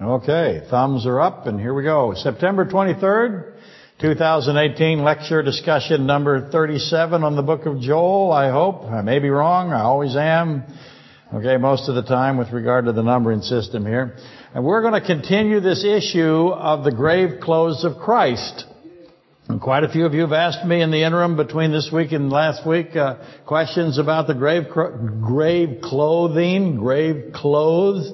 Okay, thumbs are up and here we go. September 23rd, 2018, lecture discussion number 37 on the book of Joel, I hope. I may be wrong, I always am. Okay, most of the time with regard to the numbering system here. And we're going to continue this issue of the grave clothes of Christ. And quite a few of you have asked me in the interim between this week and last week uh, questions about the grave grave clothing, grave clothes.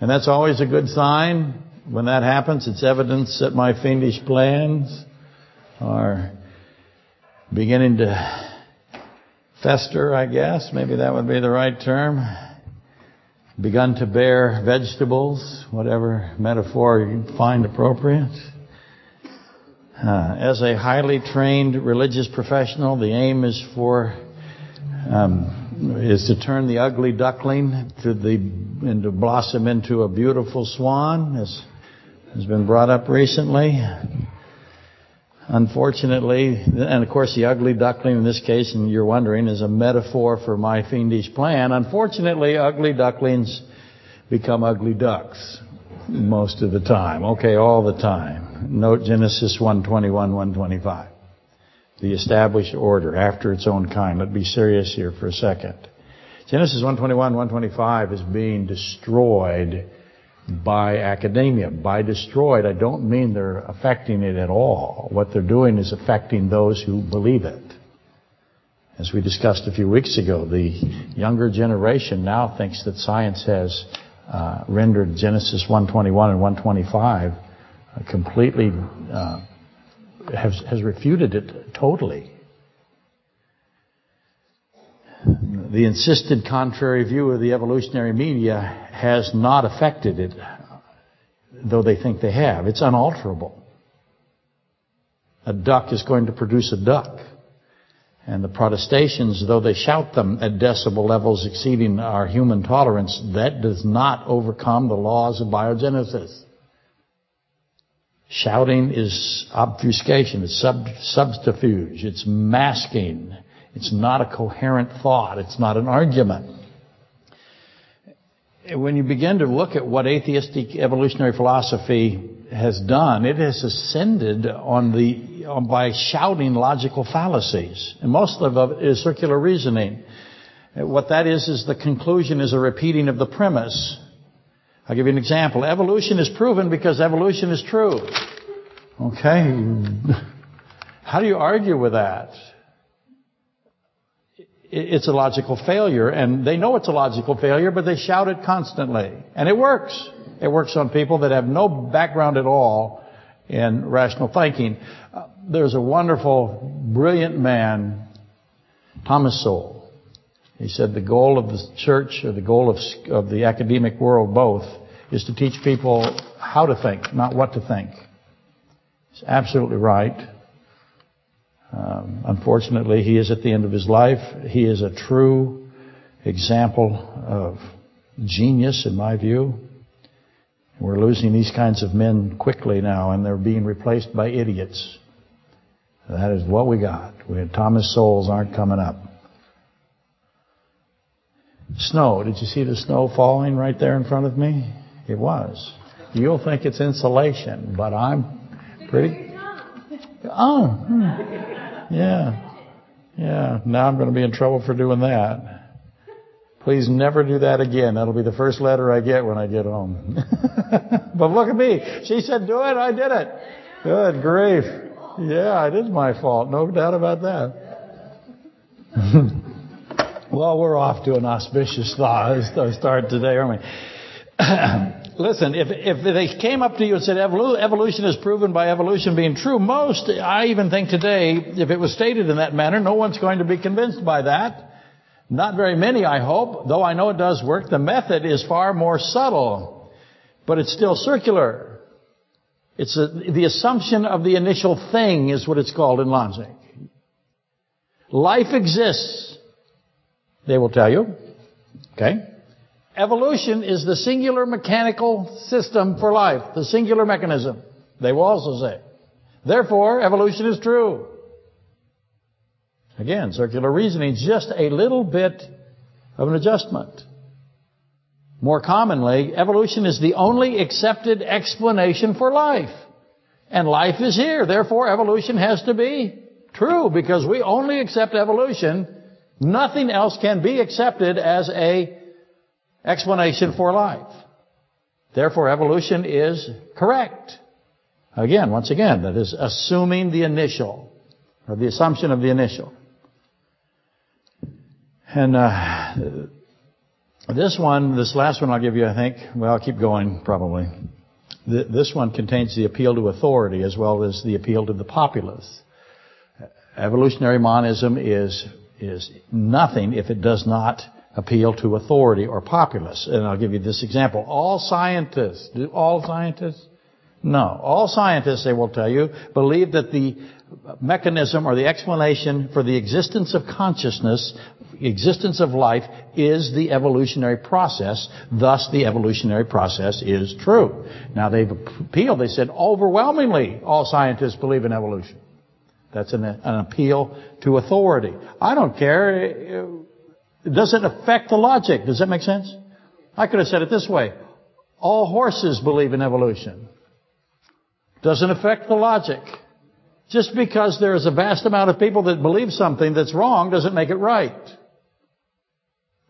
And that's always a good sign. When that happens, it's evidence that my fiendish plans are beginning to fester, I guess. Maybe that would be the right term. Begun to bear vegetables, whatever metaphor you find appropriate. Uh, as a highly trained religious professional, the aim is for um, is to turn the ugly duckling to the and to blossom into a beautiful swan, as has been brought up recently. Unfortunately, and of course the ugly duckling in this case, and you're wondering, is a metaphor for my fiendish plan. Unfortunately, ugly ducklings become ugly ducks most of the time. Okay, all the time. Note Genesis 121, 125 the established order after its own kind. Let's be serious here for a second. Genesis 121, 125 is being destroyed by academia. By destroyed, I don't mean they're affecting it at all. What they're doing is affecting those who believe it. As we discussed a few weeks ago, the younger generation now thinks that science has uh, rendered Genesis 121 and 125 completely uh, has, has refuted it totally. The insisted contrary view of the evolutionary media has not affected it, though they think they have. It's unalterable. A duck is going to produce a duck. And the protestations, though they shout them at decibel levels exceeding our human tolerance, that does not overcome the laws of biogenesis. Shouting is obfuscation, it's sub subterfuge, it's masking, it's not a coherent thought, it's not an argument. When you begin to look at what atheistic evolutionary philosophy has done, it has ascended on the on, by shouting logical fallacies. And most of it is circular reasoning. What that is, is the conclusion is a repeating of the premise. I'll give you an example. Evolution is proven because evolution is true. Okay? How do you argue with that? It's a logical failure, and they know it's a logical failure, but they shout it constantly. And it works. It works on people that have no background at all in rational thinking. Uh, there's a wonderful, brilliant man, Thomas Sowell. He said the goal of the church or the goal of, of the academic world both is to teach people how to think, not what to think. He's absolutely right. Um, unfortunately, he is at the end of his life. He is a true example of genius, in my view. We're losing these kinds of men quickly now, and they're being replaced by idiots. That is what we got. We had Thomas Sowells aren't coming up. Snow. Did you see the snow falling right there in front of me? It was. You'll think it's insulation, but I'm pretty. Oh, hmm. yeah, yeah. Now I'm going to be in trouble for doing that. Please never do that again. That'll be the first letter I get when I get home. but look at me. She said, do it. I did it. Good grief. Yeah, it is my fault. No doubt about that. well, we're off to an auspicious start today, aren't we? Listen, if if they came up to you and said evolution is proven by evolution being true, most, I even think today, if it was stated in that manner, no one's going to be convinced by that. Not very many, I hope, though I know it does work. The method is far more subtle, but it's still circular. It's a, the assumption of the initial thing is what it's called in logic. Life exists, they will tell you. Okay? Evolution is the singular mechanical system for life, the singular mechanism, they will also say. Therefore, evolution is true. Again, circular reasoning, just a little bit of an adjustment. More commonly, evolution is the only accepted explanation for life. And life is here. Therefore, evolution has to be true because we only accept evolution. Nothing else can be accepted as a explanation for life. Therefore, evolution is correct. Again, once again, that is assuming the initial, or the assumption of the initial. And uh, this one, this last one I'll give you, I think, well, I'll keep going, probably. This one contains the appeal to authority as well as the appeal to the populace. Evolutionary monism is, is nothing if it does not appeal to authority or populace. And I'll give you this example. All scientists, do all scientists? No. All scientists, they will tell you, believe that the mechanism or the explanation for the existence of consciousness, existence of life, is the evolutionary process. Thus, the evolutionary process is true. Now, they've appealed. They said overwhelmingly all scientists believe in evolution. That's an, an appeal to authority. I don't care. It doesn't affect the logic. Does that make sense? I could have said it this way. All horses believe in evolution. Doesn't affect the logic. Just because there is a vast amount of people that believe something that's wrong doesn't make it right.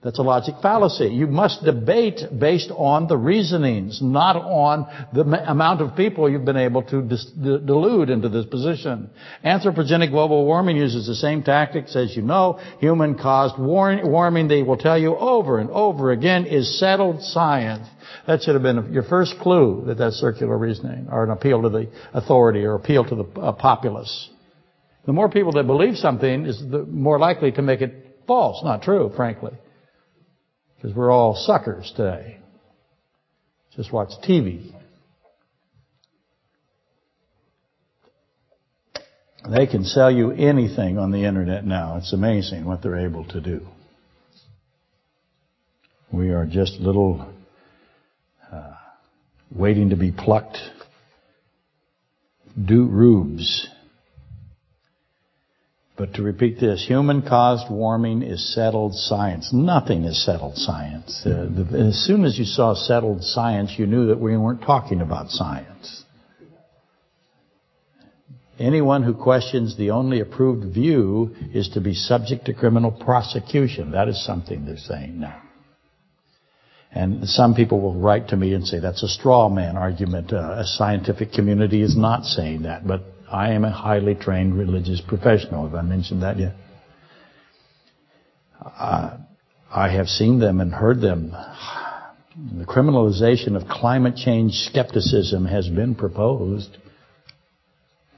That's a logic fallacy. You must debate based on the reasonings, not on the amount of people you've been able to delude into this position. Anthropogenic global warming uses the same tactics as you know. Human-caused warming, they will tell you over and over again, is settled science. That should have been your first clue that that's circular reasoning, or an appeal to the authority, or appeal to the uh, populace. The more people that believe something is the more likely to make it false, not true, frankly. Because we're all suckers today. Just watch TV. They can sell you anything on the internet now. It's amazing what they're able to do. We are just little uh, waiting to be plucked do rubes but to repeat this, human-caused warming is settled science. Nothing is settled science. Uh, the, as soon as you saw settled science, you knew that we weren't talking about science. Anyone who questions the only approved view is to be subject to criminal prosecution. That is something they're saying now. And some people will write to me and say that's a straw man argument. Uh, a scientific community is not saying that, but I am a highly trained religious professional. Have I mentioned that yet? I have seen them and heard them. The criminalization of climate change skepticism has been proposed.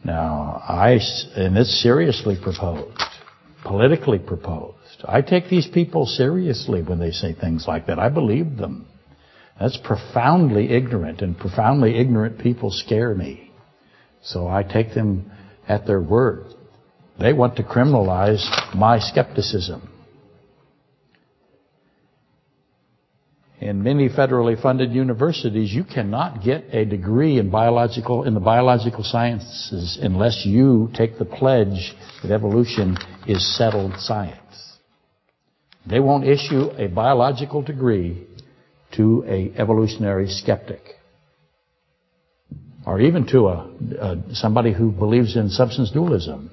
Now, I, and it's seriously proposed, politically proposed. I take these people seriously when they say things like that. I believe them. That's profoundly ignorant, and profoundly ignorant people scare me. So I take them at their word. They want to criminalize my skepticism. In many federally funded universities, you cannot get a degree in biological in the biological sciences unless you take the pledge that evolution is settled science. They won't issue a biological degree to a evolutionary skeptic or even to a, a, somebody who believes in substance dualism,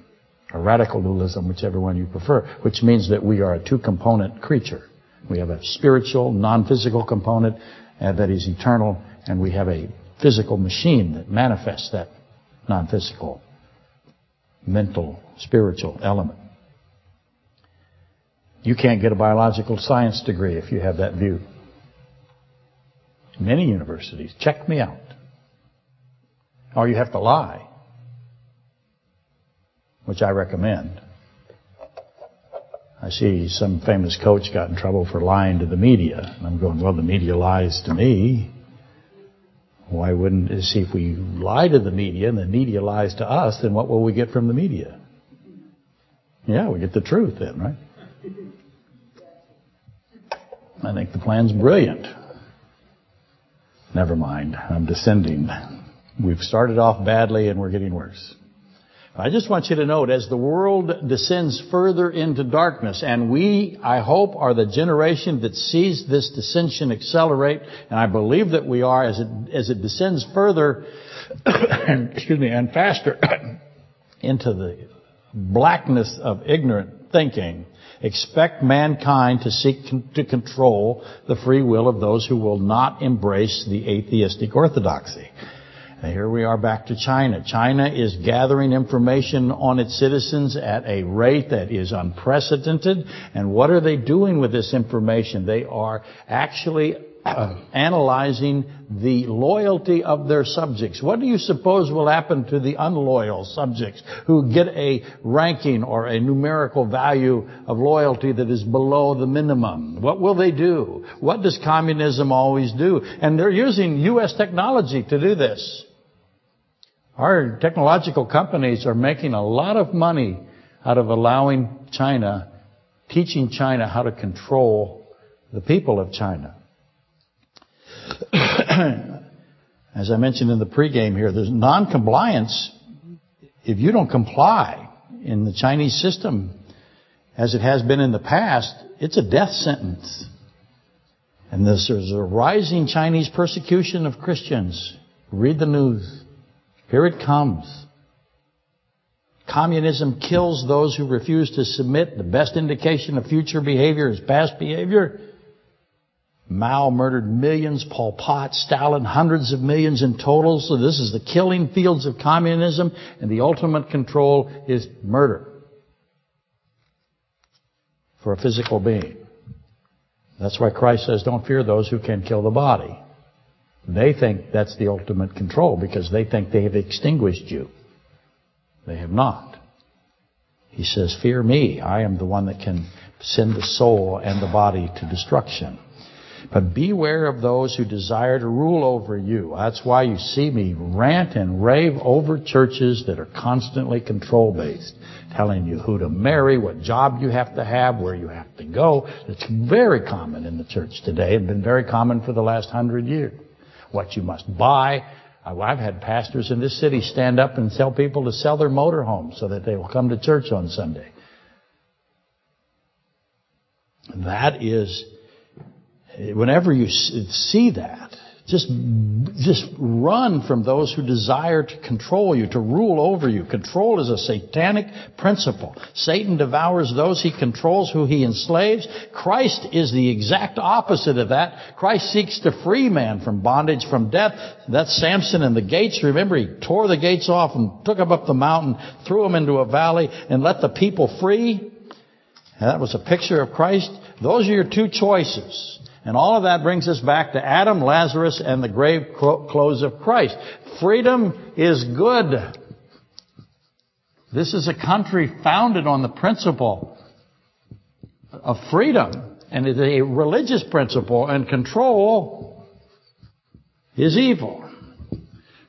or radical dualism, whichever one you prefer, which means that we are a two-component creature. We have a spiritual, non-physical component uh, that is eternal, and we have a physical machine that manifests that non-physical, mental, spiritual element. You can't get a biological science degree if you have that view. Many universities, check me out. Or you have to lie, which I recommend. I see some famous coach got in trouble for lying to the media. And I'm going, well, the media lies to me. Why wouldn't, see, if we lie to the media and the media lies to us, then what will we get from the media? Yeah, we get the truth then, right? I think the plan's brilliant. Never mind. I'm descending. We've started off badly and we're getting worse. I just want you to note, as the world descends further into darkness, and we, I hope, are the generation that sees this descension accelerate, and I believe that we are, as it, as it descends further, excuse me, and faster into the blackness of ignorant thinking, expect mankind to seek con- to control the free will of those who will not embrace the atheistic orthodoxy. And here we are back to China. China is gathering information on its citizens at a rate that is unprecedented. And what are they doing with this information? They are actually analyzing the loyalty of their subjects. What do you suppose will happen to the unloyal subjects who get a ranking or a numerical value of loyalty that is below the minimum? What will they do? What does communism always do? And they're using U.S. technology to do this. Our technological companies are making a lot of money out of allowing China, teaching China how to control the people of China. As I mentioned in the pregame here, there's non-compliance. If you don't comply in the Chinese system, as it has been in the past, it's a death sentence. And there's a rising Chinese persecution of Christians. Read the news. Here it comes. Communism kills those who refuse to submit. The best indication of future behavior is past behavior. Mao murdered millions, Pol Pot, Stalin, hundreds of millions in total. So this is the killing fields of communism, and the ultimate control is murder for a physical being. That's why Christ says, don't fear those who can kill the body. They think that's the ultimate control because they think they have extinguished you. They have not. He says, fear me. I am the one that can send the soul and the body to destruction. But beware of those who desire to rule over you. That's why you see me rant and rave over churches that are constantly control based, telling you who to marry, what job you have to have, where you have to go. It's very common in the church today. It's been very common for the last hundred years what you must buy. I've had pastors in this city stand up and tell people to sell their motorhomes so that they will come to church on Sunday. That is, whenever you see that, just, just run from those who desire to control you, to rule over you. Control is a satanic principle. Satan devours those he controls, who he enslaves. Christ is the exact opposite of that. Christ seeks to free man from bondage, from death. That's Samson and the gates. Remember, he tore the gates off and took them up the mountain, threw them into a valley, and let the people free. That was a picture of Christ. Those are your two choices. And all of that brings us back to Adam, Lazarus, and the grave clothes of Christ. Freedom is good. This is a country founded on the principle of freedom, and it's a religious principle, and control is evil.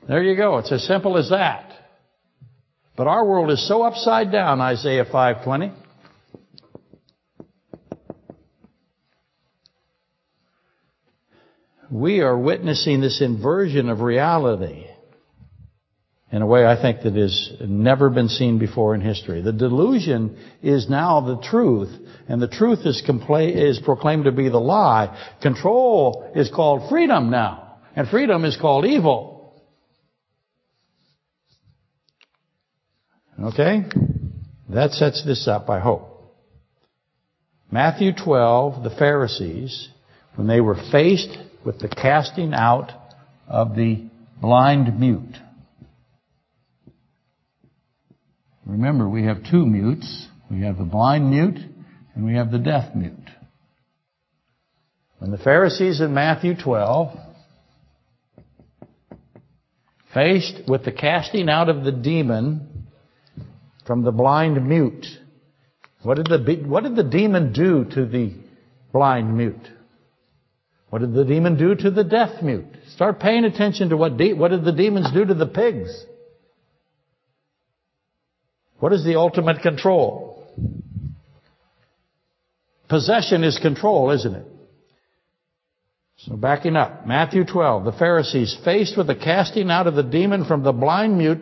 There you go. It's as simple as that. But our world is so upside down, Isaiah 520. We are witnessing this inversion of reality in a way I think that has never been seen before in history. The delusion is now the truth, and the truth is, compla- is proclaimed to be the lie. Control is called freedom now, and freedom is called evil. Okay? That sets this up, I hope. Matthew 12, the Pharisees, when they were faced with the casting out of the blind mute. Remember, we have two mutes. We have the blind mute and we have the deaf mute. When the Pharisees in Matthew 12 faced with the casting out of the demon from the blind mute, what did the, what did the demon do to the blind mute? What did the demon do to the deaf mute? Start paying attention to what, de- what did the demons do to the pigs? What is the ultimate control? Possession is control, isn't it? So backing up, Matthew 12, the Pharisees faced with the casting out of the demon from the blind mute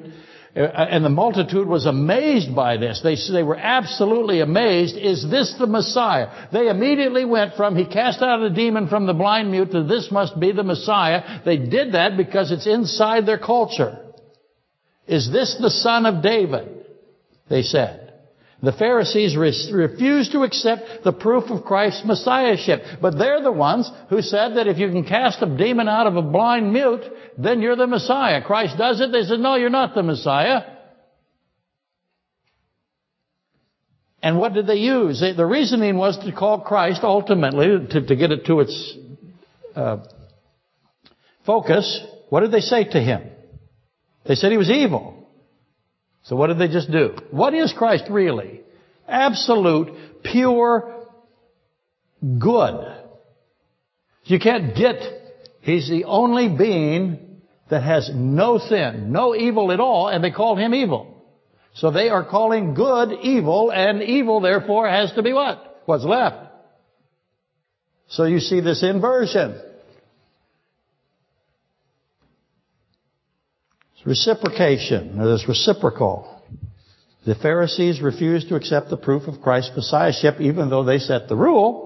Uh, and the multitude was amazed by this. They, they were absolutely amazed. Is this the Messiah? They immediately went from, he cast out a demon from the blind mute to this must be the Messiah. They did that because it's inside their culture. Is this the son of David? They said. The Pharisees refused to accept the proof of Christ's messiahship. But they're the ones who said that if you can cast a demon out of a blind mute, then you're the Messiah. Christ does it. They said, no, you're not the Messiah. And what did they use? The reasoning was to call Christ ultimately, to, to get it to its uh, focus. What did they say to him? They said he was evil. So what did they just do? What is Christ really? Absolute, pure good. You can't get, He's the only being that has no sin, no evil at all, and they call Him evil. So they are calling good evil, and evil therefore has to be what? What's left. So you see this inversion. Reciprocation, or this reciprocal. The Pharisees refused to accept the proof of Christ's messiahship even though they set the rule.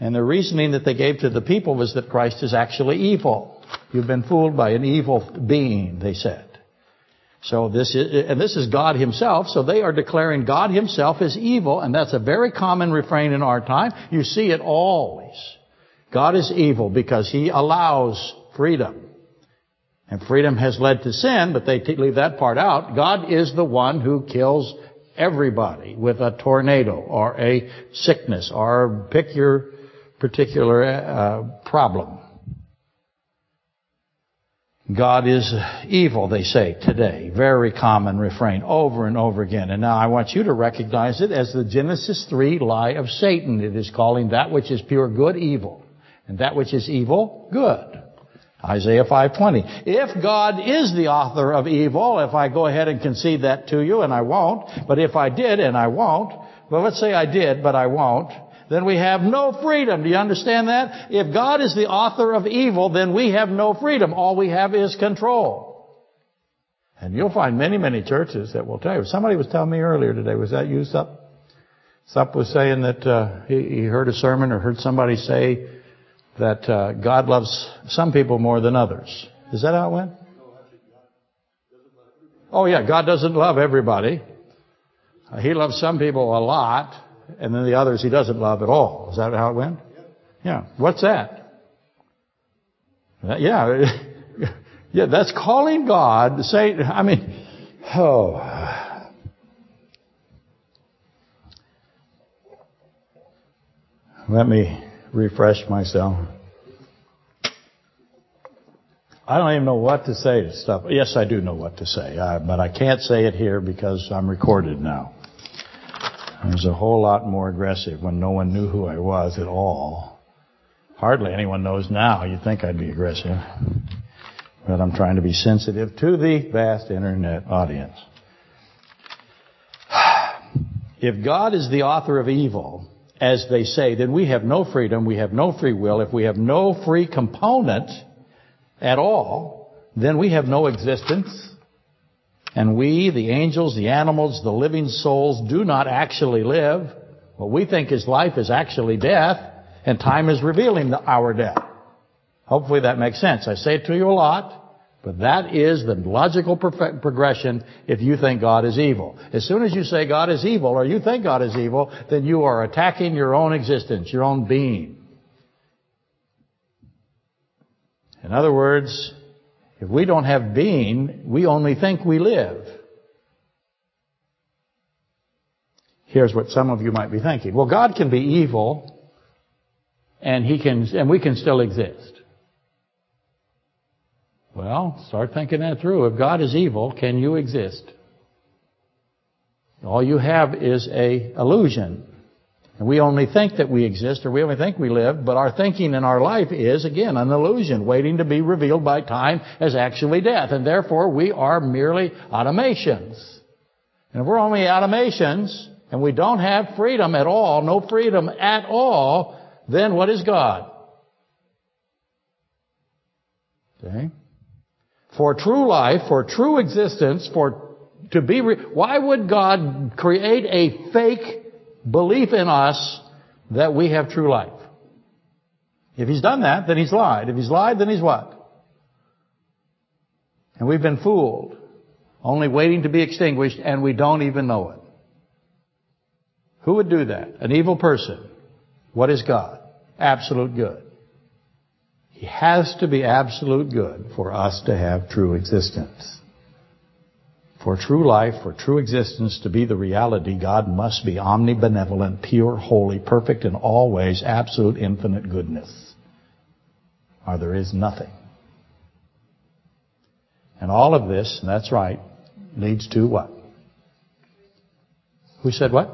And the reasoning that they gave to the people was that Christ is actually evil. You've been fooled by an evil being, they said. So this is, and this is God Himself, so they are declaring God Himself is evil, and that's a very common refrain in our time. You see it always. God is evil because He allows freedom. And freedom has led to sin, but they leave that part out. God is the one who kills everybody with a tornado or a sickness or pick your particular uh, problem. God is evil, they say today. Very common refrain over and over again. And now I want you to recognize it as the Genesis 3 lie of Satan. It is calling that which is pure good evil and that which is evil good. Isaiah 5:20. If God is the author of evil, if I go ahead and concede that to you, and I won't, but if I did and I won't, well, let's say I did, but I won't, then we have no freedom. Do you understand that? If God is the author of evil, then we have no freedom. All we have is control. And you'll find many, many churches that will tell you. Somebody was telling me earlier today, was that you, Sup? Sup was saying that uh, he, he heard a sermon or heard somebody say that uh, God loves some people more than others. Is that how it went? Oh yeah, God doesn't love everybody. Uh, he loves some people a lot, and then the others he doesn't love at all. Is that how it went? Yeah. What's that? Uh, yeah. yeah, that's calling God to say, I mean, oh. Let me refresh myself. I don't even know what to say to stuff. Yes, I do know what to say, uh, but I can't say it here because I'm recorded now. I was a whole lot more aggressive when no one knew who I was at all. Hardly anyone knows now. You'd think I'd be aggressive. But I'm trying to be sensitive to the vast internet audience. If God is the author of evil, as they say, then we have no freedom, we have no free will. If we have no free component at all, then we have no existence. And we, the angels, the animals, the living souls, do not actually live. What we think is life is actually death, and time is revealing our death. Hopefully that makes sense. I say it to you a lot. But that is the logical progression if you think God is evil. As soon as you say God is evil or you think God is evil, then you are attacking your own existence, your own being. In other words, if we don't have being, we only think we live. Here's what some of you might be thinking. Well, God can be evil and he can, and we can still exist. Well, start thinking that through. If God is evil, can you exist? All you have is a illusion. And we only think that we exist or we only think we live, but our thinking in our life is, again, an illusion waiting to be revealed by time as actually death. And therefore we are merely automations. And if we're only automations and we don't have freedom at all, no freedom at all, then what is God? Okay? For true life, for true existence, for to be, re- why would God create a fake belief in us that we have true life? If He's done that, then He's lied. If He's lied, then He's what? And we've been fooled, only waiting to be extinguished, and we don't even know it. Who would do that? An evil person. What is God? Absolute good. He has to be absolute good for us to have true existence. For true life, for true existence to be the reality, God must be omnibenevolent, pure, holy, perfect in all ways, absolute, infinite goodness. Or there is nothing. And all of this, and that's right, leads to what? Who said what?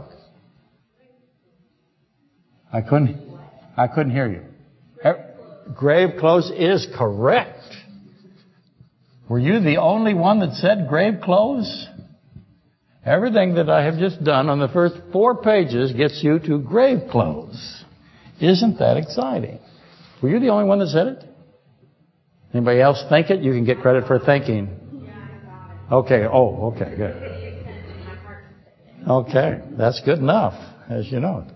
I couldn't, I couldn't hear you. Grave clothes is correct. Were you the only one that said grave clothes? Everything that I have just done on the first four pages gets you to grave clothes. Isn't that exciting? Were you the only one that said it? Anybody else think it? You can get credit for thinking. Okay. Oh, okay. Good. Okay. That's good enough, as you know.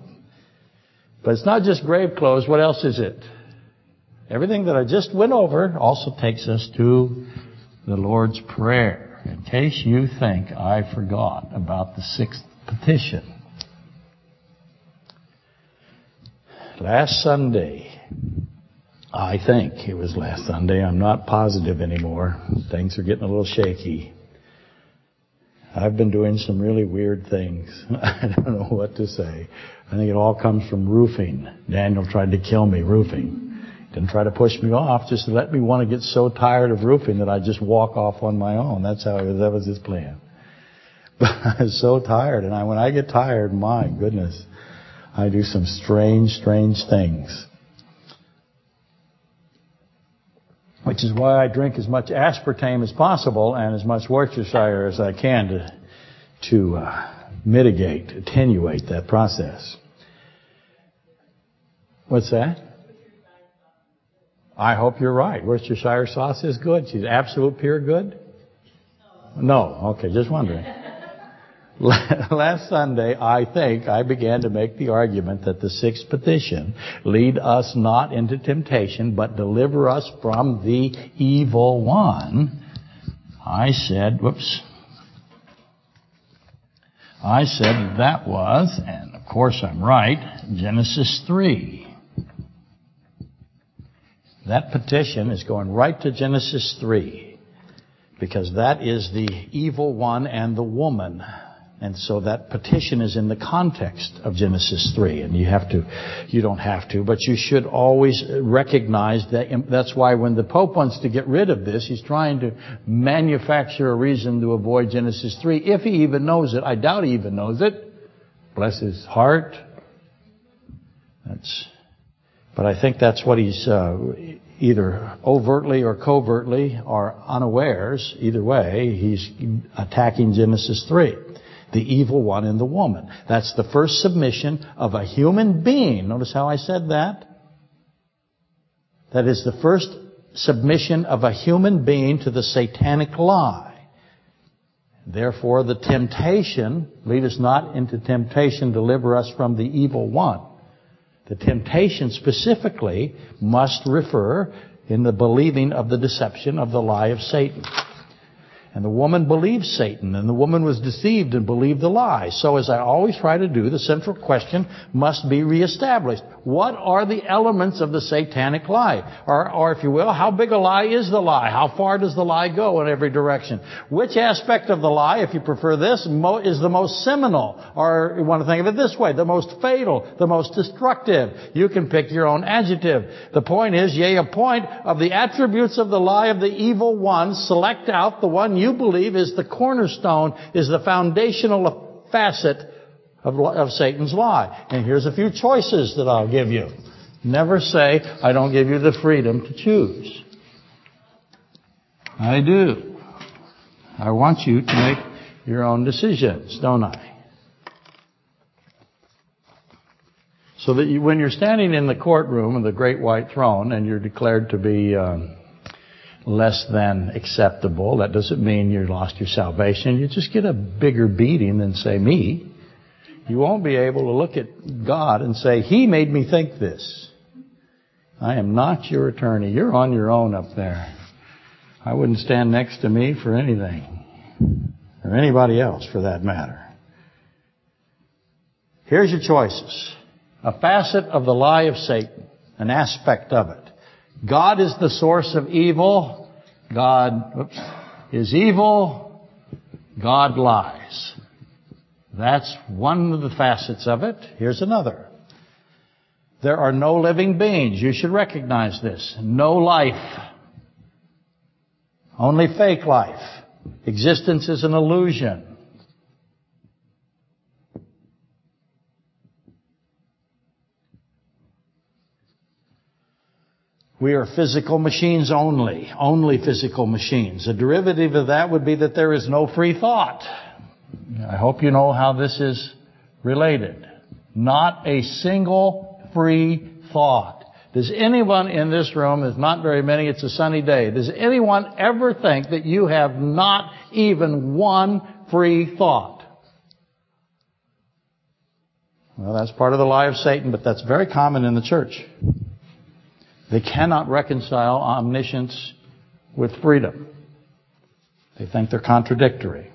But it's not just grave clothes. What else is it? Everything that I just went over also takes us to the Lord's Prayer. In case you think I forgot about the sixth petition. Last Sunday, I think it was last Sunday, I'm not positive anymore. Things are getting a little shaky. I've been doing some really weird things. I don't know what to say. I think it all comes from roofing. Daniel tried to kill me roofing. Didn't try to push me off, just let me want to get so tired of roofing that I just walk off on my own. That's how that was his plan. But I was so tired, and I, when I get tired, my goodness, I do some strange, strange things. Which is why I drink as much aspartame as possible and as much Worcestershire as I can to to uh, mitigate, attenuate that process. What's that? I hope you're right. Worcestershire sauce is good. She's absolute pure good? No. Okay, just wondering. Last Sunday, I think I began to make the argument that the sixth petition, lead us not into temptation, but deliver us from the evil one. I said, whoops. I said that was, and of course I'm right, Genesis 3. That petition is going right to Genesis 3 because that is the evil one and the woman. And so that petition is in the context of Genesis 3. And you have to, you don't have to, but you should always recognize that. That's why when the Pope wants to get rid of this, he's trying to manufacture a reason to avoid Genesis 3. If he even knows it. I doubt he even knows it. Bless his heart. That's but I think that's what he's uh, either overtly or covertly or unawares. Either way, he's attacking Genesis 3. The evil one in the woman. That's the first submission of a human being. Notice how I said that? That is the first submission of a human being to the satanic lie. Therefore, the temptation, lead us not into temptation, deliver us from the evil one. The temptation specifically must refer in the believing of the deception of the lie of Satan. And the woman believed Satan, and the woman was deceived and believed the lie. So as I always try to do, the central question must be reestablished. What are the elements of the satanic lie? Or, or if you will, how big a lie is the lie? How far does the lie go in every direction? Which aspect of the lie, if you prefer this, is the most seminal? Or you want to think of it this way, the most fatal, the most destructive? You can pick your own adjective. The point is, yea, a point of the attributes of the lie of the evil one, select out the one you believe is the cornerstone, is the foundational facet of, of Satan's lie. And here's a few choices that I'll give you. Never say, I don't give you the freedom to choose. I do. I want you to make your own decisions, don't I? So that you, when you're standing in the courtroom of the great white throne and you're declared to be um, less than acceptable. That doesn't mean you lost your salvation. You just get a bigger beating than say me. You won't be able to look at God and say, He made me think this. I am not your attorney. You're on your own up there. I wouldn't stand next to me for anything. Or anybody else for that matter. Here's your choices. A facet of the lie of Satan. An aspect of it. God is the source of evil. God oops, is evil. God lies. That's one of the facets of it. Here's another. There are no living beings. You should recognize this. No life. Only fake life. Existence is an illusion. We are physical machines only. Only physical machines. A derivative of that would be that there is no free thought. I hope you know how this is related. Not a single free thought. Does anyone in this room, there's not very many, it's a sunny day, does anyone ever think that you have not even one free thought? Well, that's part of the lie of Satan, but that's very common in the church. They cannot reconcile omniscience with freedom. They think they're contradictory.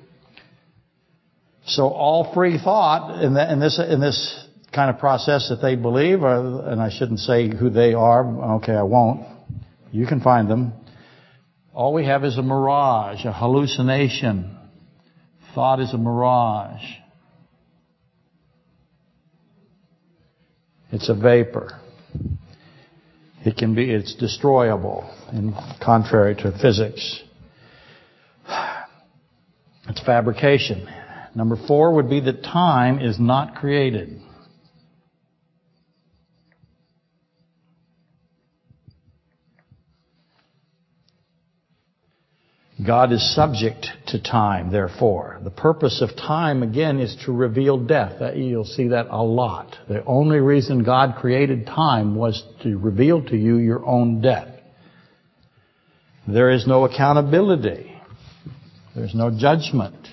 So all free thought in, the, in this in this kind of process that they believe, or, and I shouldn't say who they are. Okay, I won't. You can find them. All we have is a mirage, a hallucination. Thought is a mirage. It's a vapor. It can be, it's destroyable, in contrary to physics. It's fabrication. Number four would be that time is not created. God is subject to time, therefore. The purpose of time, again, is to reveal death. You'll see that a lot. The only reason God created time was to reveal to you your own death. There is no accountability. There's no judgment.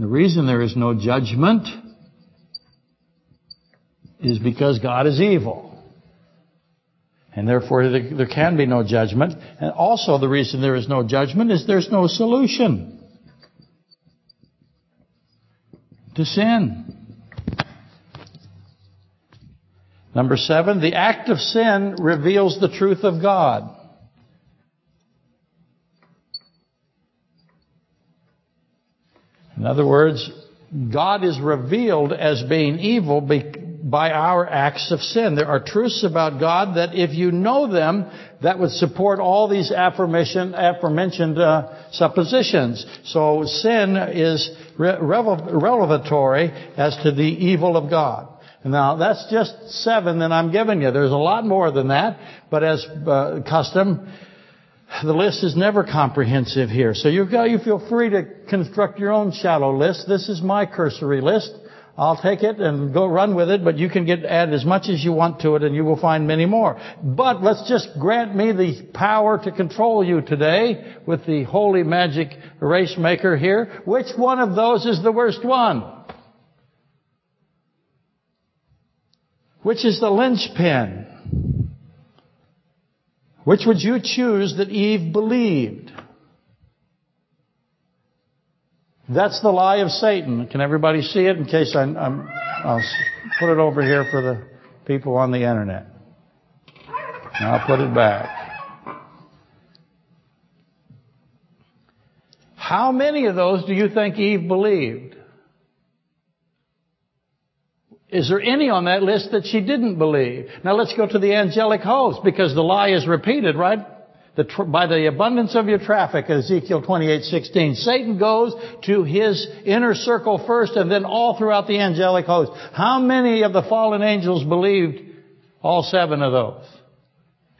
The reason there is no judgment is because God is evil. And therefore there can be no judgment. And also the reason there is no judgment is there's no solution to sin. Number seven, the act of sin reveals the truth of God. In other words, God is revealed as being evil by our acts of sin. There are truths about God that if you know them, that would support all these aforementioned, uh, suppositions. So sin is re- revelatory as to the evil of God. Now that's just seven that I'm giving you. There's a lot more than that, but as uh, custom, the list is never comprehensive here. So you you feel free to construct your own shallow list. This is my cursory list. I'll take it and go run with it, but you can get add as much as you want to it and you will find many more. But let's just grant me the power to control you today with the holy magic erase maker here. Which one of those is the worst one? Which is the linchpin? Which would you choose that Eve believed? That's the lie of Satan. Can everybody see it? In case I'm, I'm I'll put it over here for the people on the internet. I'll put it back. How many of those do you think Eve believed? Is there any on that list that she didn't believe? Now let's go to the angelic host because the lie is repeated, right? By the abundance of your traffic, Ezekiel 28:16, Satan goes to his inner circle first and then all throughout the angelic host. How many of the fallen angels believed all seven of those?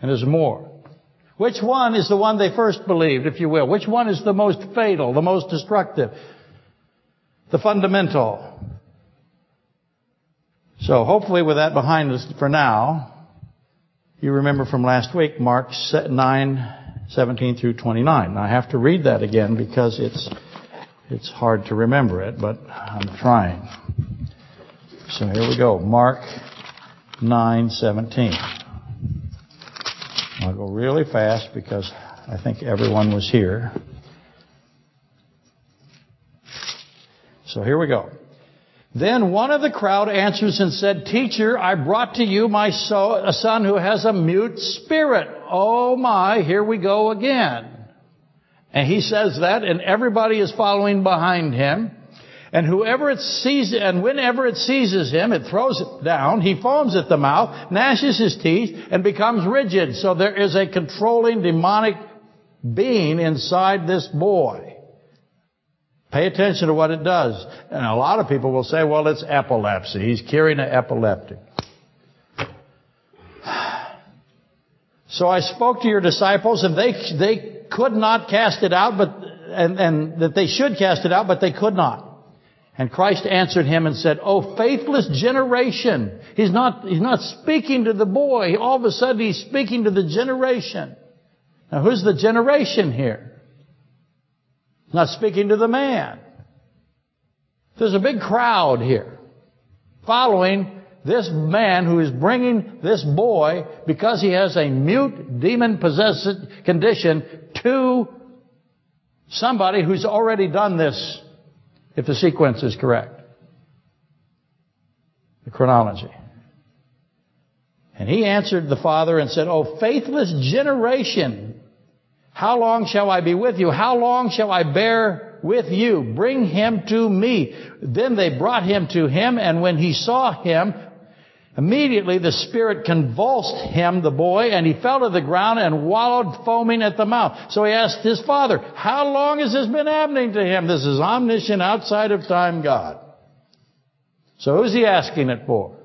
And there's more. Which one is the one they first believed, if you will? Which one is the most fatal, the most destructive? The fundamental. So hopefully with that behind us for now, you remember from last week, Mark 9, 17 through 29. I have to read that again because it's, it's hard to remember it, but I'm trying. So here we go. Mark 9, 17. I'll go really fast because I think everyone was here. So here we go. Then one of the crowd answers and said, Teacher, I brought to you my so- son who has a mute spirit. Oh my, here we go again. And he says that and everybody is following behind him. And whoever it sees, and whenever it seizes him, it throws it down. He foams at the mouth, gnashes his teeth, and becomes rigid. So there is a controlling demonic being inside this boy. Pay attention to what it does. And a lot of people will say, well, it's epilepsy. He's curing an epileptic. So I spoke to your disciples and they, they could not cast it out, but, and, and that they should cast it out, but they could not. And Christ answered him and said, Oh, faithless generation. He's not, he's not speaking to the boy. All of a sudden he's speaking to the generation. Now who's the generation here? Not speaking to the man. There's a big crowd here following this man who is bringing this boy because he has a mute demon possessed condition to somebody who's already done this if the sequence is correct. The chronology. And he answered the father and said, Oh, faithless generation, how long shall I be with you? How long shall I bear with you? Bring him to me. Then they brought him to him, and when he saw him, immediately the spirit convulsed him, the boy, and he fell to the ground and wallowed foaming at the mouth. So he asked his father, how long has this been happening to him? This is omniscient, outside of time God. So who's he asking it for?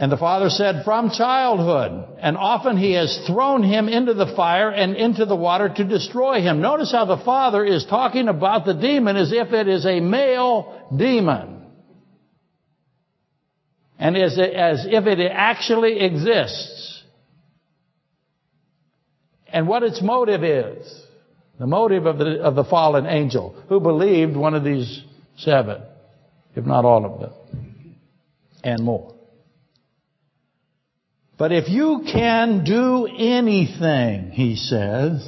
And the father said, from childhood. And often he has thrown him into the fire and into the water to destroy him. Notice how the father is talking about the demon as if it is a male demon. And as, as if it actually exists. And what its motive is. The motive of the, of the fallen angel who believed one of these seven, if not all of them, and more. But if you can do anything, he says,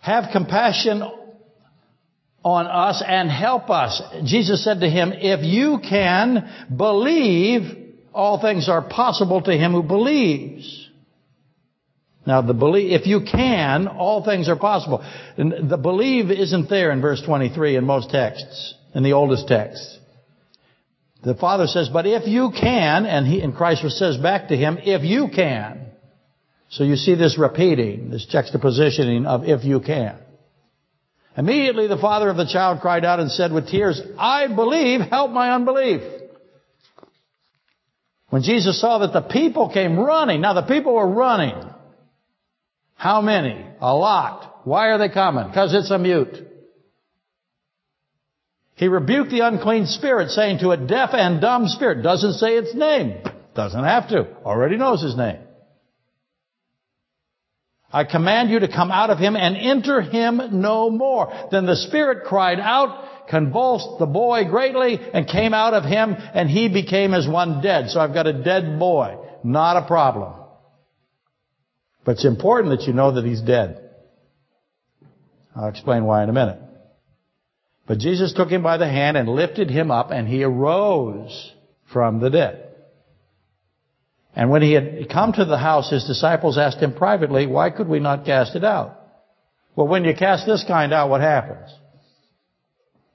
have compassion on us and help us. Jesus said to him, if you can believe, all things are possible to him who believes. Now the believe, if you can, all things are possible. And the believe isn't there in verse 23 in most texts, in the oldest texts. The Father says, but if you can, and, he, and Christ says back to him, if you can. So you see this repeating, this juxtapositioning of if you can. Immediately the father of the child cried out and said with tears, I believe, help my unbelief. When Jesus saw that the people came running, now the people were running. How many? A lot. Why are they coming? Because it's a mute. He rebuked the unclean spirit, saying to a deaf and dumb spirit, doesn't say its name. Doesn't have to. Already knows his name. I command you to come out of him and enter him no more. Then the spirit cried out, convulsed the boy greatly, and came out of him, and he became as one dead. So I've got a dead boy. Not a problem. But it's important that you know that he's dead. I'll explain why in a minute. But Jesus took him by the hand and lifted him up, and he arose from the dead. And when he had come to the house, his disciples asked him privately, why could we not cast it out? Well, when you cast this kind out, what happens?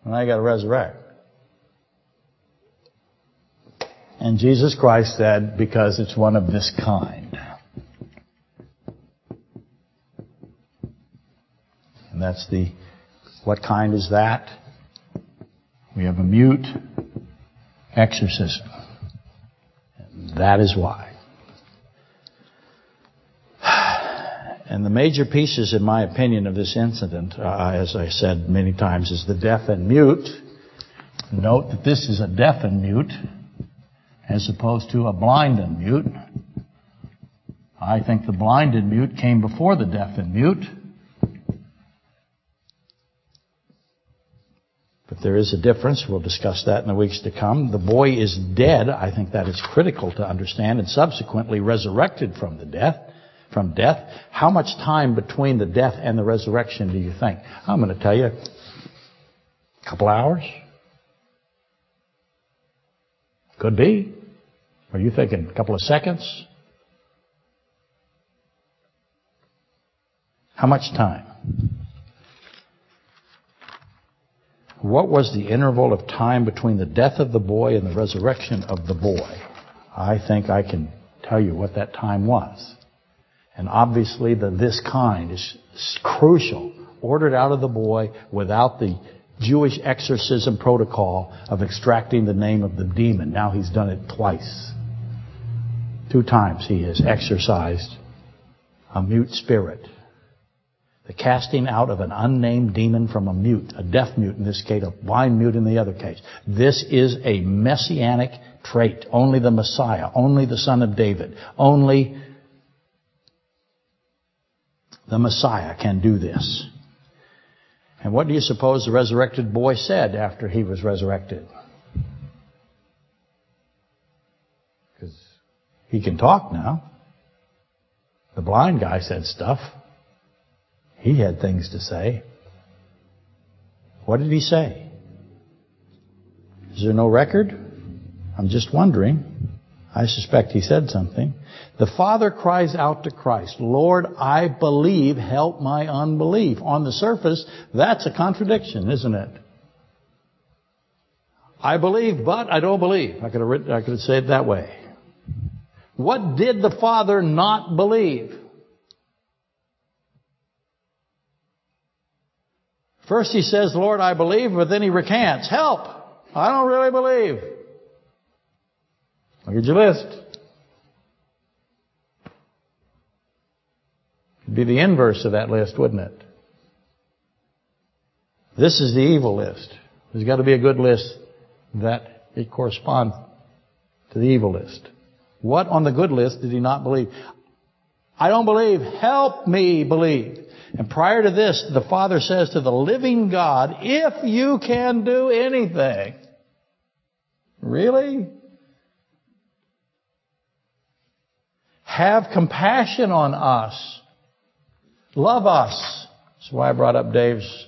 Well, I gotta resurrect. And Jesus Christ said, because it's one of this kind. And that's the, what kind is that? We have a mute exorcism. That is why. And the major pieces, in my opinion, of this incident, uh, as I said many times, is the deaf and mute. Note that this is a deaf and mute, as opposed to a blind and mute. I think the blind and mute came before the deaf and mute. There is a difference. We'll discuss that in the weeks to come. The boy is dead. I think that is critical to understand and subsequently resurrected from the death, from death. How much time between the death and the resurrection do you think? I'm going to tell you a couple hours. Could be. Are you thinking a couple of seconds? How much time? What was the interval of time between the death of the boy and the resurrection of the boy? I think I can tell you what that time was. And obviously the this kind is crucial. Ordered out of the boy without the Jewish exorcism protocol of extracting the name of the demon. Now he's done it twice. Two times he has exorcised a mute spirit. The casting out of an unnamed demon from a mute, a deaf mute in this case, a blind mute in the other case. This is a messianic trait. Only the Messiah, only the Son of David, only the Messiah can do this. And what do you suppose the resurrected boy said after he was resurrected? Because he can talk now. The blind guy said stuff. He had things to say. What did he say? Is there no record? I'm just wondering. I suspect he said something. The Father cries out to Christ, Lord, I believe, help my unbelief. On the surface, that's a contradiction, isn't it? I believe, but I don't believe. I could have, written, I could have said it that way. What did the Father not believe? First he says, Lord, I believe, but then he recants. Help! I don't really believe. Look at your list. It'd be the inverse of that list, wouldn't it? This is the evil list. There's got to be a good list that it corresponds to the evil list. What on the good list did he not believe? I don't believe. Help me believe. And prior to this, the Father says to the living God, if you can do anything. Really? Have compassion on us. Love us. That's why I brought up Dave's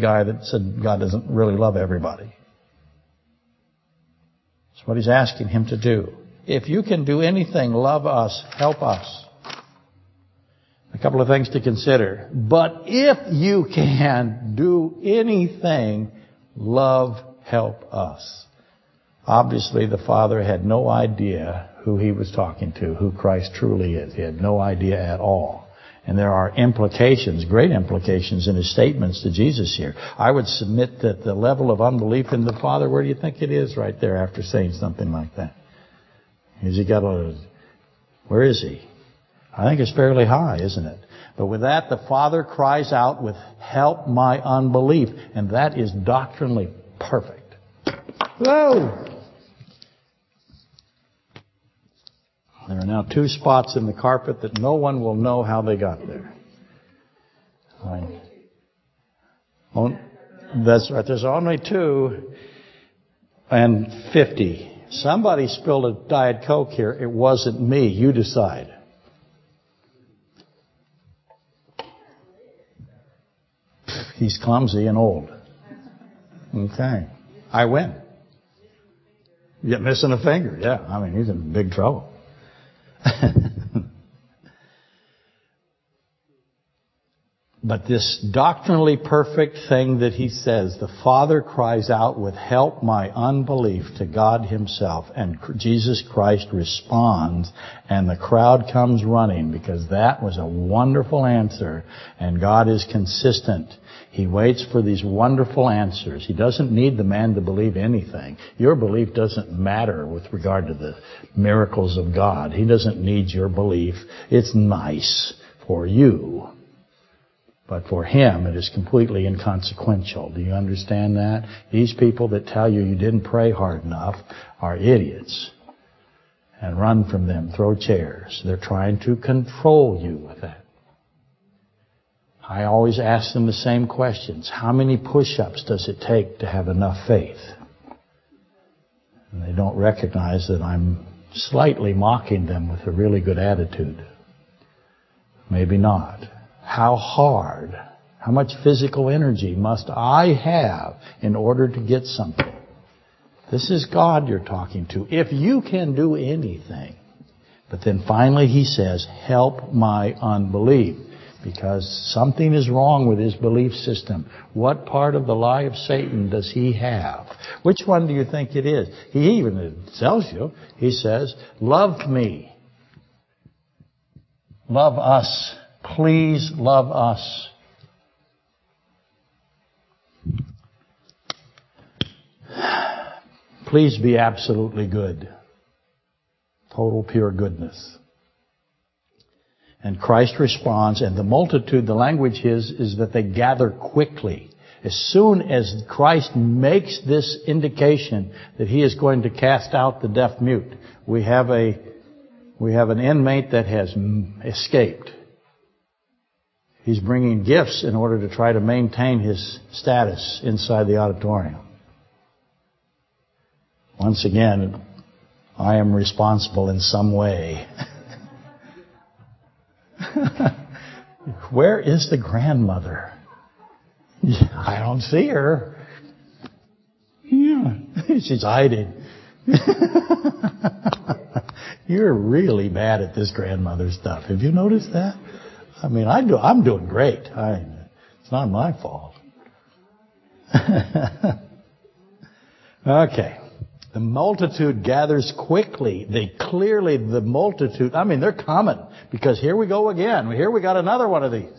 guy that said God doesn't really love everybody. That's what he's asking him to do. If you can do anything, love us, help us. A couple of things to consider. But if you can do anything, love, help us. Obviously, the Father had no idea who he was talking to, who Christ truly is. He had no idea at all. And there are implications, great implications in his statements to Jesus here. I would submit that the level of unbelief in the Father, where do you think it is right there after saying something like that? Has he got a, where is he? I think it's fairly high, isn't it? But with that, the Father cries out with, help my unbelief. And that is doctrinally perfect. Whoa! There are now two spots in the carpet that no one will know how they got there. That's right. There's only two and 50. Somebody spilled a Diet Coke here. It wasn't me. You decide. He's clumsy and old. Okay. I win. You're missing a finger. Yeah. I mean, he's in big trouble. But this doctrinally perfect thing that he says, the Father cries out with help my unbelief to God himself and Jesus Christ responds and the crowd comes running because that was a wonderful answer and God is consistent. He waits for these wonderful answers. He doesn't need the man to believe anything. Your belief doesn't matter with regard to the miracles of God. He doesn't need your belief. It's nice for you. But for him, it is completely inconsequential. Do you understand that? These people that tell you you didn't pray hard enough are idiots. and run from them, throw chairs. They're trying to control you with that. I always ask them the same questions. How many push-ups does it take to have enough faith? And they don't recognize that I'm slightly mocking them with a really good attitude. Maybe not. How hard, how much physical energy must I have in order to get something? This is God you're talking to. If you can do anything. But then finally he says, help my unbelief because something is wrong with his belief system. What part of the lie of Satan does he have? Which one do you think it is? He even tells you, he says, love me. Love us. Please love us. Please be absolutely good. Total pure goodness. And Christ responds, and the multitude, the language is, is that they gather quickly. As soon as Christ makes this indication that he is going to cast out the deaf mute, we have a, we have an inmate that has escaped. He's bringing gifts in order to try to maintain his status inside the auditorium. Once again, I am responsible in some way. Where is the grandmother? I don't see her. Yeah, she's hiding. You're really bad at this grandmother stuff. Have you noticed that? I mean, I do, I'm doing great. I, it's not my fault. okay. The multitude gathers quickly. They clearly, the multitude, I mean, they're coming because here we go again. Here we got another one of these.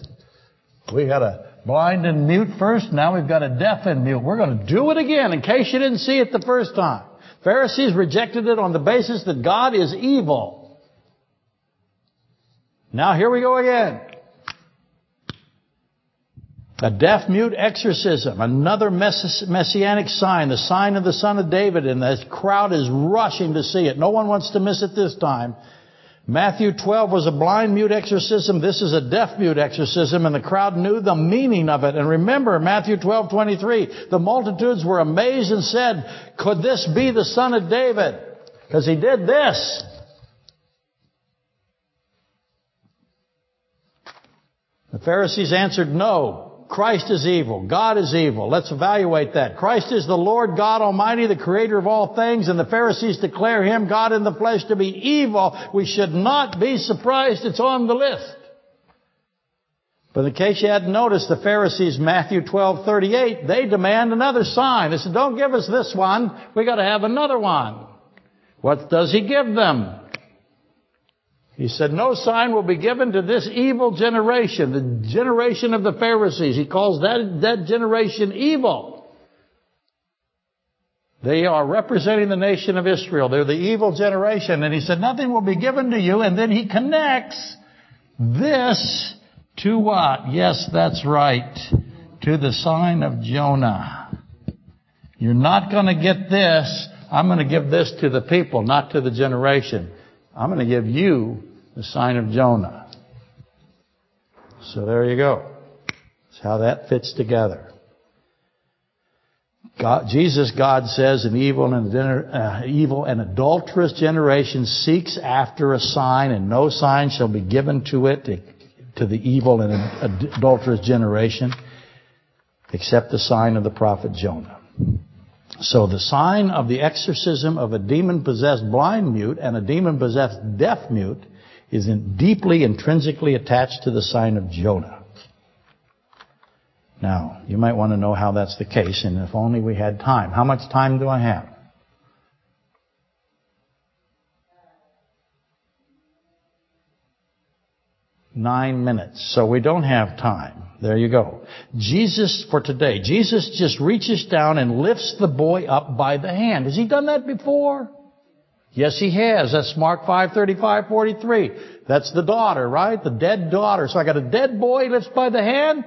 We got a blind and mute first. Now we've got a deaf and mute. We're going to do it again in case you didn't see it the first time. Pharisees rejected it on the basis that God is evil. Now here we go again. A deaf mute exorcism, another messianic sign, the sign of the son of David, and the crowd is rushing to see it. No one wants to miss it this time. Matthew 12 was a blind mute exorcism. This is a deaf mute exorcism, and the crowd knew the meaning of it. And remember, Matthew 12, 23, the multitudes were amazed and said, could this be the son of David? Because he did this. The Pharisees answered, no. Christ is evil. God is evil. Let's evaluate that. Christ is the Lord God Almighty, the creator of all things, and the Pharisees declare Him, God in the flesh, to be evil. We should not be surprised it's on the list. But in case you hadn't noticed, the Pharisees, Matthew 12, 38, they demand another sign. They said, don't give us this one. We gotta have another one. What does He give them? He said, no sign will be given to this evil generation, the generation of the Pharisees. He calls that, that generation evil. They are representing the nation of Israel. They're the evil generation. And he said, nothing will be given to you. And then he connects this to what? Yes, that's right. To the sign of Jonah. You're not going to get this. I'm going to give this to the people, not to the generation. I'm going to give you the sign of Jonah. So there you go. That's how that fits together. God, Jesus, God says, an evil and uh, evil and adulterous generation seeks after a sign, and no sign shall be given to it, to, to the evil and adulterous generation, except the sign of the prophet Jonah. So the sign of the exorcism of a demon-possessed blind mute and a demon-possessed deaf mute is deeply intrinsically attached to the sign of Jonah. Now, you might want to know how that's the case, and if only we had time. How much time do I have? Nine minutes. So we don't have time. There you go. Jesus, for today, Jesus just reaches down and lifts the boy up by the hand. Has he done that before? Yes, he has. That's Mark 5, 35, 43. That's the daughter, right? The dead daughter. So I got a dead boy he lifts by the hand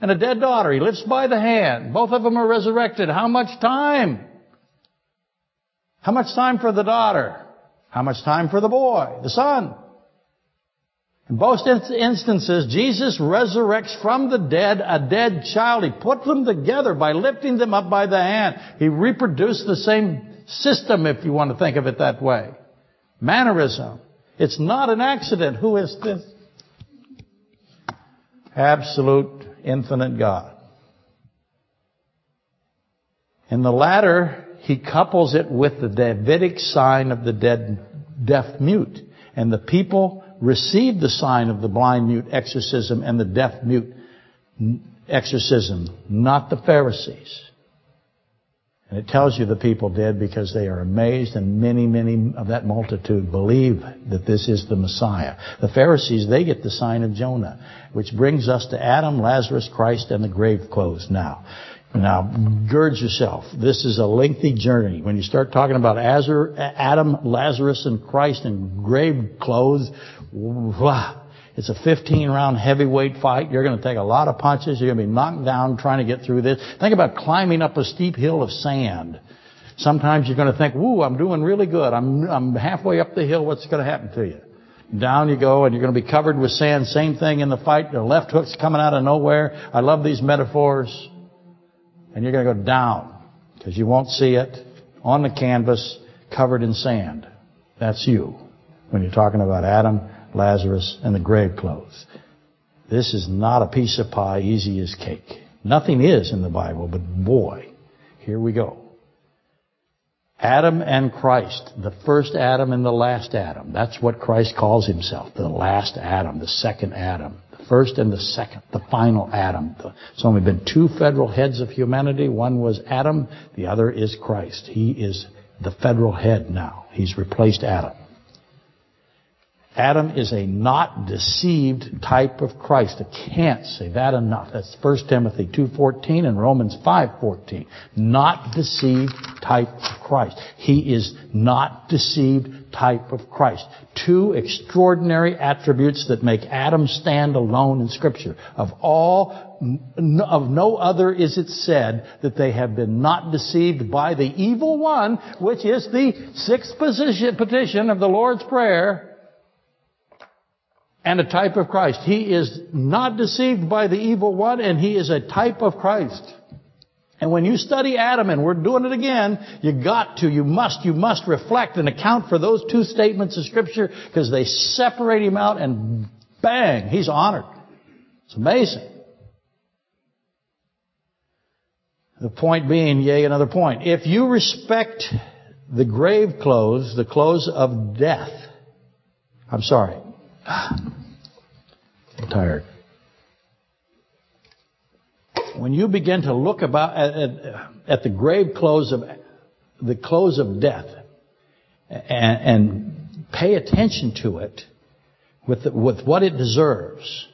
and a dead daughter. He lifts by the hand. Both of them are resurrected. How much time? How much time for the daughter? How much time for the boy, the son? In both instances, Jesus resurrects from the dead a dead child. He put them together by lifting them up by the hand. He reproduced the same system, if you want to think of it that way. Mannerism. It's not an accident. Who is this? Absolute, infinite God. In the latter, he couples it with the Davidic sign of the dead, deaf mute. And the people received the sign of the blind mute exorcism and the deaf mute exorcism, not the Pharisees. And it tells you the people did because they are amazed and many, many of that multitude believe that this is the Messiah. The Pharisees, they get the sign of Jonah, which brings us to Adam, Lazarus, Christ, and the grave clothes now. Now, gird yourself. This is a lengthy journey. When you start talking about Adam, Lazarus, and Christ and grave clothes, it's a 15 round heavyweight fight. You're going to take a lot of punches. You're going to be knocked down trying to get through this. Think about climbing up a steep hill of sand. Sometimes you're going to think, woo, I'm doing really good. I'm, I'm halfway up the hill. What's going to happen to you? Down you go and you're going to be covered with sand. Same thing in the fight. The left hook's coming out of nowhere. I love these metaphors and you're going to go down because you won't see it on the canvas covered in sand. That's you when you're talking about Adam, Lazarus, and the grave clothes. This is not a piece of pie easy as cake. Nothing is in the Bible, but boy, here we go. Adam and Christ, the first Adam and the last Adam. That's what Christ calls himself, the last Adam, the second Adam the first and the second, the final Adam. It's only been two federal heads of humanity. One was Adam, the other is Christ. He is the federal head now. He's replaced Adam. Adam is a not deceived type of Christ. I can't say that enough. That's 1 Timothy 2.14 and Romans 5.14. Not deceived type of Christ. He is not deceived type of Christ. Two extraordinary attributes that make Adam stand alone in Scripture. Of all, of no other is it said that they have been not deceived by the evil one, which is the sixth petition of the Lord's Prayer, and a type of Christ. He is not deceived by the evil one, and he is a type of Christ. And when you study Adam, and we're doing it again, you got to, you must, you must reflect and account for those two statements of Scripture because they separate him out and bang, he's honored. It's amazing. The point being, yea, another point. If you respect the grave clothes, the clothes of death, I'm sorry, I'm tired. When you begin to look about at, at, at the grave clothes of the clothes of death and, and pay attention to it with the, with what it deserves,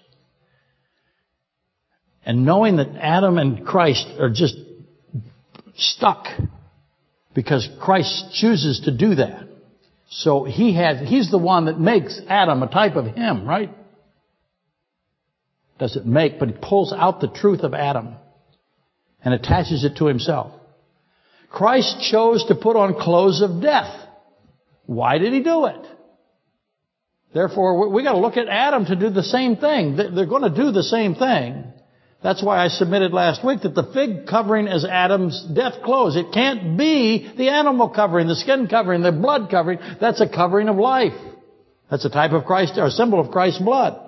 and knowing that Adam and Christ are just stuck because Christ chooses to do that. So he has, he's the one that makes Adam a type of him, right? Does it make, but he pulls out the truth of Adam and attaches it to himself. Christ chose to put on clothes of death. Why did he do it? Therefore, we got to look at Adam to do the same thing. They're going to do the same thing. That's why I submitted last week that the fig covering is Adam's death clothes. It can't be the animal covering, the skin covering, the blood covering. That's a covering of life. That's a type of Christ, or a symbol of Christ's blood.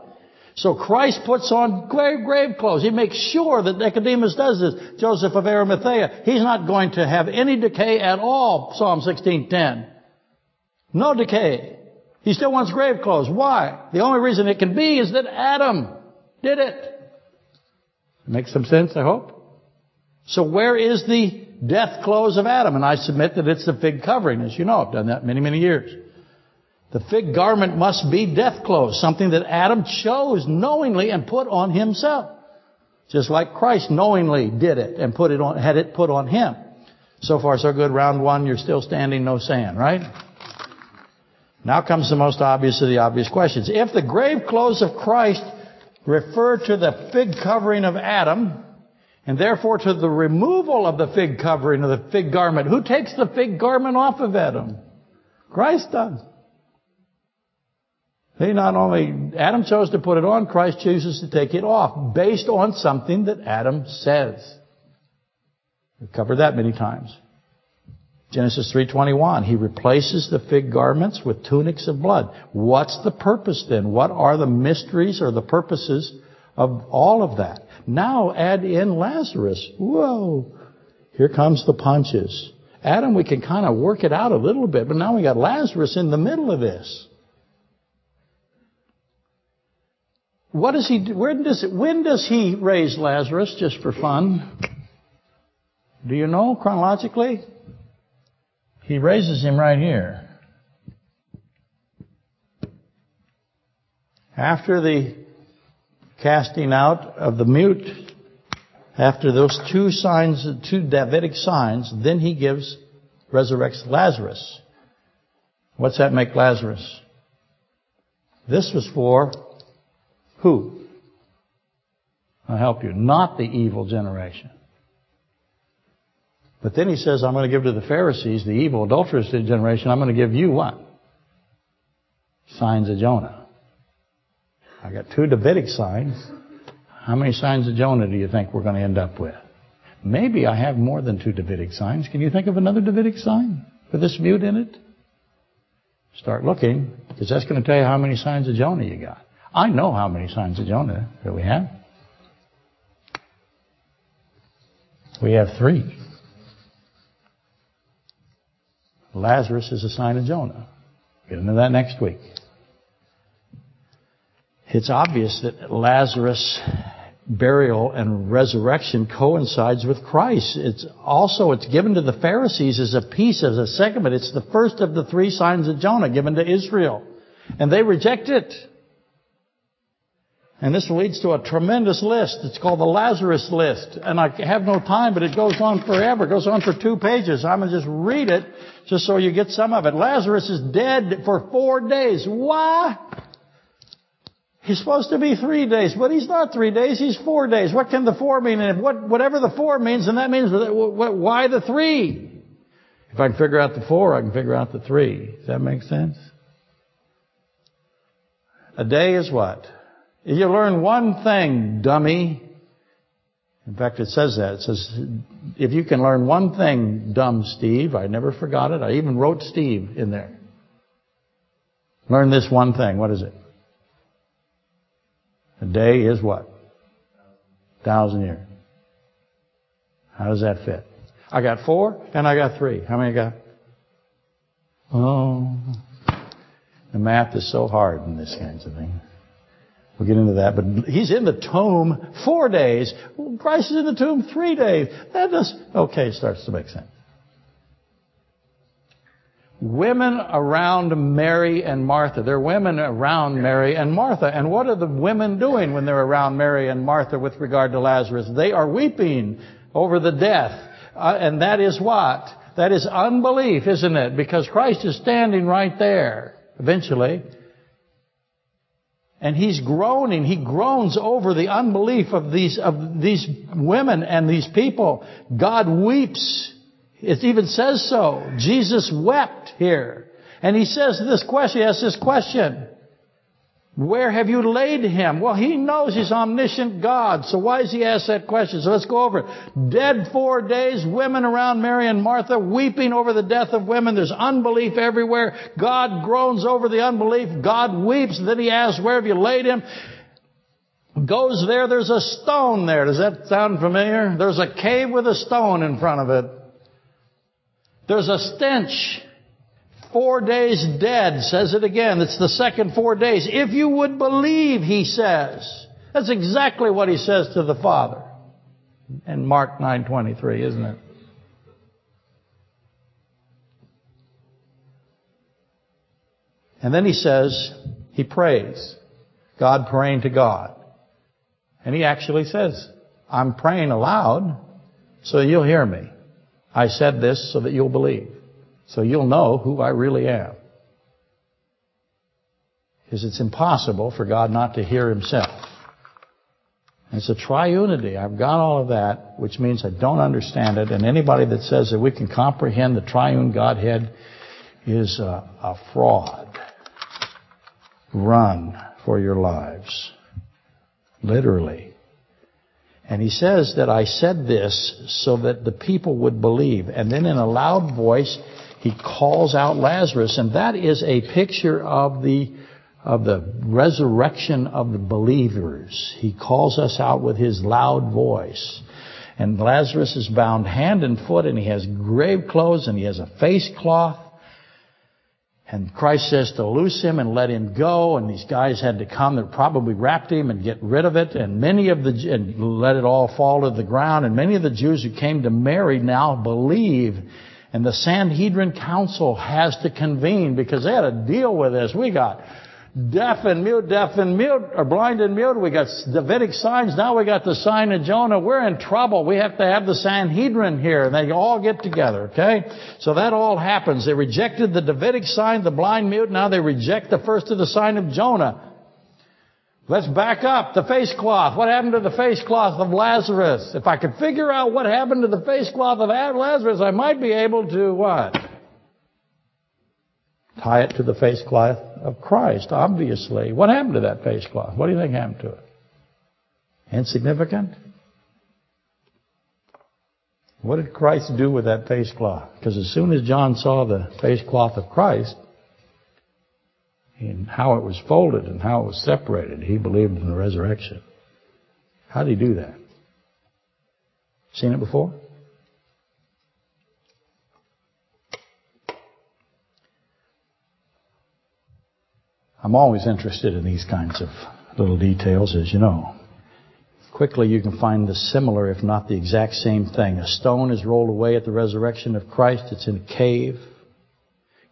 So Christ puts on grave, grave clothes. He makes sure that Nicodemus does this. Joseph of Arimathea, he's not going to have any decay at all, Psalm 16:10. No decay. He still wants grave clothes. Why? The only reason it can be is that Adam did it. Makes some sense, I hope? So where is the death clothes of Adam? And I submit that it's the fig covering, as you know. I've done that many, many years. The fig garment must be death clothes, something that Adam chose knowingly and put on himself. Just like Christ knowingly did it and put it on, had it put on him. So far so good. Round one, you're still standing, no sand, right? Now comes the most obvious of the obvious questions. If the grave clothes of Christ refer to the fig covering of Adam, and therefore to the removal of the fig covering of the fig garment. Who takes the fig garment off of Adam? Christ does. He not only, Adam chose to put it on, Christ chooses to take it off, based on something that Adam says. We've covered that many times. Genesis 3.21, he replaces the fig garments with tunics of blood. What's the purpose then? What are the mysteries or the purposes of all of that? Now add in Lazarus. Whoa. Here comes the punches. Adam, we can kind of work it out a little bit, but now we got Lazarus in the middle of this. What does he do? Where does when does he raise Lazarus just for fun? Do you know chronologically? He raises him right here. After the casting out of the mute, after those two signs, two Davidic signs, then he gives, resurrects Lazarus. What's that make Lazarus? This was for who? I'll help you. Not the evil generation. But then he says, I'm going to give to the Pharisees, the evil, adulterous generation, I'm going to give you what? Signs of Jonah. I got two Davidic signs. How many signs of Jonah do you think we're going to end up with? Maybe I have more than two Davidic signs. Can you think of another Davidic sign with this mute in it? Start looking, because that's going to tell you how many signs of Jonah you got. I know how many signs of Jonah that we have. We have three. Lazarus is a sign of Jonah. Get into that next week. It's obvious that Lazarus' burial and resurrection coincides with Christ. It's also, it's given to the Pharisees as a piece, as a segment. It's the first of the three signs of Jonah given to Israel. And they reject it. And this leads to a tremendous list. It's called the Lazarus list. And I have no time, but it goes on forever. It goes on for two pages. I'm going to just read it just so you get some of it. Lazarus is dead for four days. Why? He's supposed to be three days, but he's not three days. He's four days. What can the four mean? And what, whatever the four means, then that means why the three? If I can figure out the four, I can figure out the three. Does that make sense? A day is what? You learn one thing, dummy. In fact, it says that. It says, if you can learn one thing, dumb Steve, I never forgot it. I even wrote Steve in there. Learn this one thing. What is it? A day is what? Thousand years. How does that fit? I got four and I got three. How many I got? Oh, the math is so hard in this kinds of thing. We'll get into that. But he's in the tomb four days. Christ is in the tomb three days. That does, okay, starts to make sense. Women around Mary and Martha. There are women around Mary and Martha. And what are the women doing when they're around Mary and Martha with regard to Lazarus? They are weeping over the death. Uh, and that is what? That is unbelief, isn't it? Because Christ is standing right there. Eventually, and he's groaning. He groans over the unbelief of these, of these women and these people. God weeps. It even says so. Jesus wept here. And he says this question, he asks this question. Where have you laid him? Well, he knows he's omniscient God, so why does he ask that question? So let's go over it. Dead four days, women around Mary and Martha weeping over the death of women. There's unbelief everywhere. God groans over the unbelief. God weeps. Then he asks, where have you laid him? Goes there, there's a stone there. Does that sound familiar? There's a cave with a stone in front of it. There's a stench. Four days dead, says it again. It's the second four days. If you would believe, he says. That's exactly what he says to the Father. In Mark 9.23, isn't it? And then he says, he prays. God praying to God. And he actually says, I'm praying aloud so you'll hear me. I said this so that you'll believe. So you'll know who I really am. Because it's impossible for God not to hear himself. It's a triunity. I've got all of that, which means I don't understand it. And anybody that says that we can comprehend the triune Godhead is a, a fraud. run for your lives. Literally. And he says that I said this so that the people would believe. And then in a loud voice, he calls out Lazarus. And that is a picture of the, of the resurrection of the believers. He calls us out with his loud voice. And Lazarus is bound hand and foot and he has grave clothes and he has a face cloth. And Christ says to loose him and let him go. And these guys had to come that probably wrapped him and get rid of it. And many of the, and let it all fall to the ground. And many of the Jews who came to Mary now believe. And the Sanhedrin Council has to convene because they had to deal with this. We got deaf and mute, deaf and mute, or blind and mute. We got Davidic signs. Now we got the sign of Jonah. We're in trouble. We have to have the Sanhedrin here. And they all get together, okay? So that all happens. They rejected the Davidic sign, the blind mute. Now they reject the first of the sign of Jonah. Let's back up. The face cloth. What happened to the face cloth of Lazarus? If I could figure out what happened to the face cloth of Lazarus, I might be able to what? Tie it to the face cloth of Christ, obviously. What happened to that face cloth? What do you think happened to it? Insignificant? What did Christ do with that face cloth? Because as soon as John saw the face cloth of Christ, and how it was folded and how it was separated, he believed in the resurrection. How did he do that? Seen it before? I'm always interested in these kinds of little details, as you know. Quickly, you can find the similar, if not the exact same thing. A stone is rolled away at the resurrection of Christ. It's in a cave.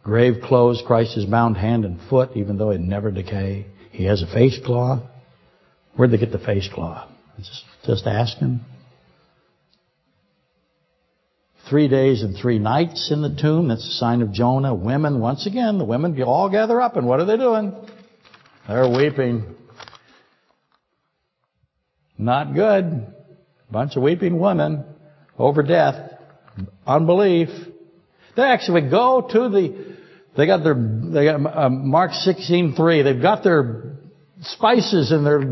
Grave clothes. Christ is bound hand and foot, even though it never decay. He has a face cloth. Where'd they get the face cloth? Just, just ask him. Three days and three nights in the tomb. That's a sign of Jonah. Women, once again, the women all gather up, and what are they doing? They're weeping. Not good. Bunch of weeping women over death. Unbelief. They actually go to the, they got their, they got uh, Mark 16:3. They've got their spices and their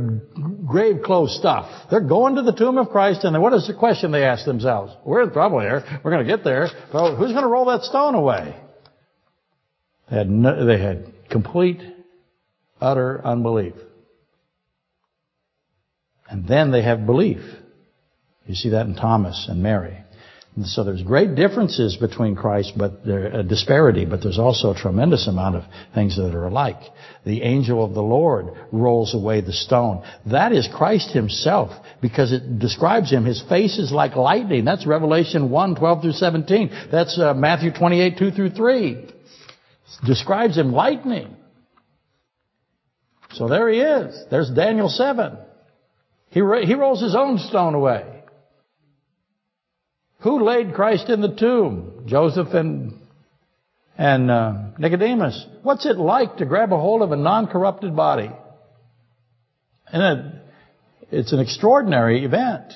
grave clothes stuff. They're going to the tomb of Christ, and what is the question they ask themselves? We're in trouble here. We're going to get there. Well, who's going to roll that stone away? They had, no, they had complete, utter unbelief. And then they have belief. You see that in Thomas and Mary. So there's great differences between Christ, but there a disparity, but there's also a tremendous amount of things that are alike. The angel of the Lord rolls away the stone. That is Christ himself, because it describes him. His face is like lightning. That's Revelation 1, 12 through 17. That's uh, Matthew 28, 2 through 3. Describes him lightning. So there he is. There's Daniel 7. He, he rolls his own stone away. Who laid Christ in the tomb? Joseph and and uh, Nicodemus. What's it like to grab a hold of a non-corrupted body? And it, it's an extraordinary event.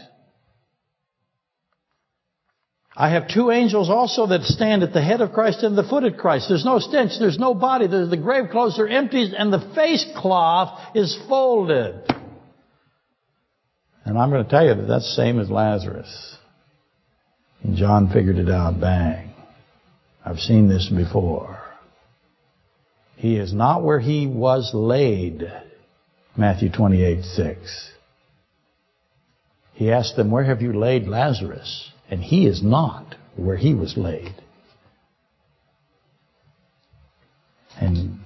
I have two angels also that stand at the head of Christ and the foot of Christ. There's no stench, there's no body, there's the grave clothes are empty, and the face cloth is folded. And I'm going to tell you that that's the same as Lazarus. And John figured it out, bang. I've seen this before. He is not where he was laid, Matthew 28, 6. He asked them, where have you laid Lazarus? And he is not where he was laid. And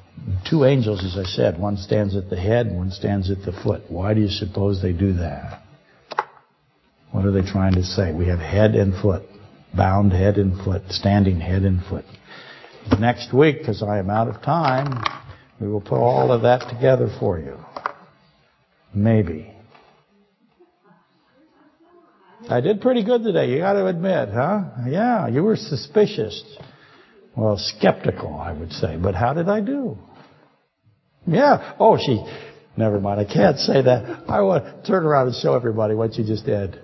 two angels, as I said, one stands at the head, one stands at the foot. Why do you suppose they do that? What are they trying to say? We have head and foot, bound head and foot, standing head and foot. Next week, because I am out of time, we will put all of that together for you. Maybe. I did pretty good today, you got to admit, huh? Yeah, you were suspicious. Well, skeptical, I would say. But how did I do? Yeah. Oh, she. Never mind. I can't say that. I want to turn around and show everybody what you just did.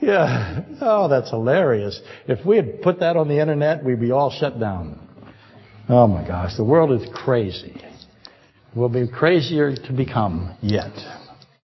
Yeah. Oh, that's hilarious. If we had put that on the internet, we'd be all shut down. Oh my gosh, the world is crazy. We'll be crazier to become yet.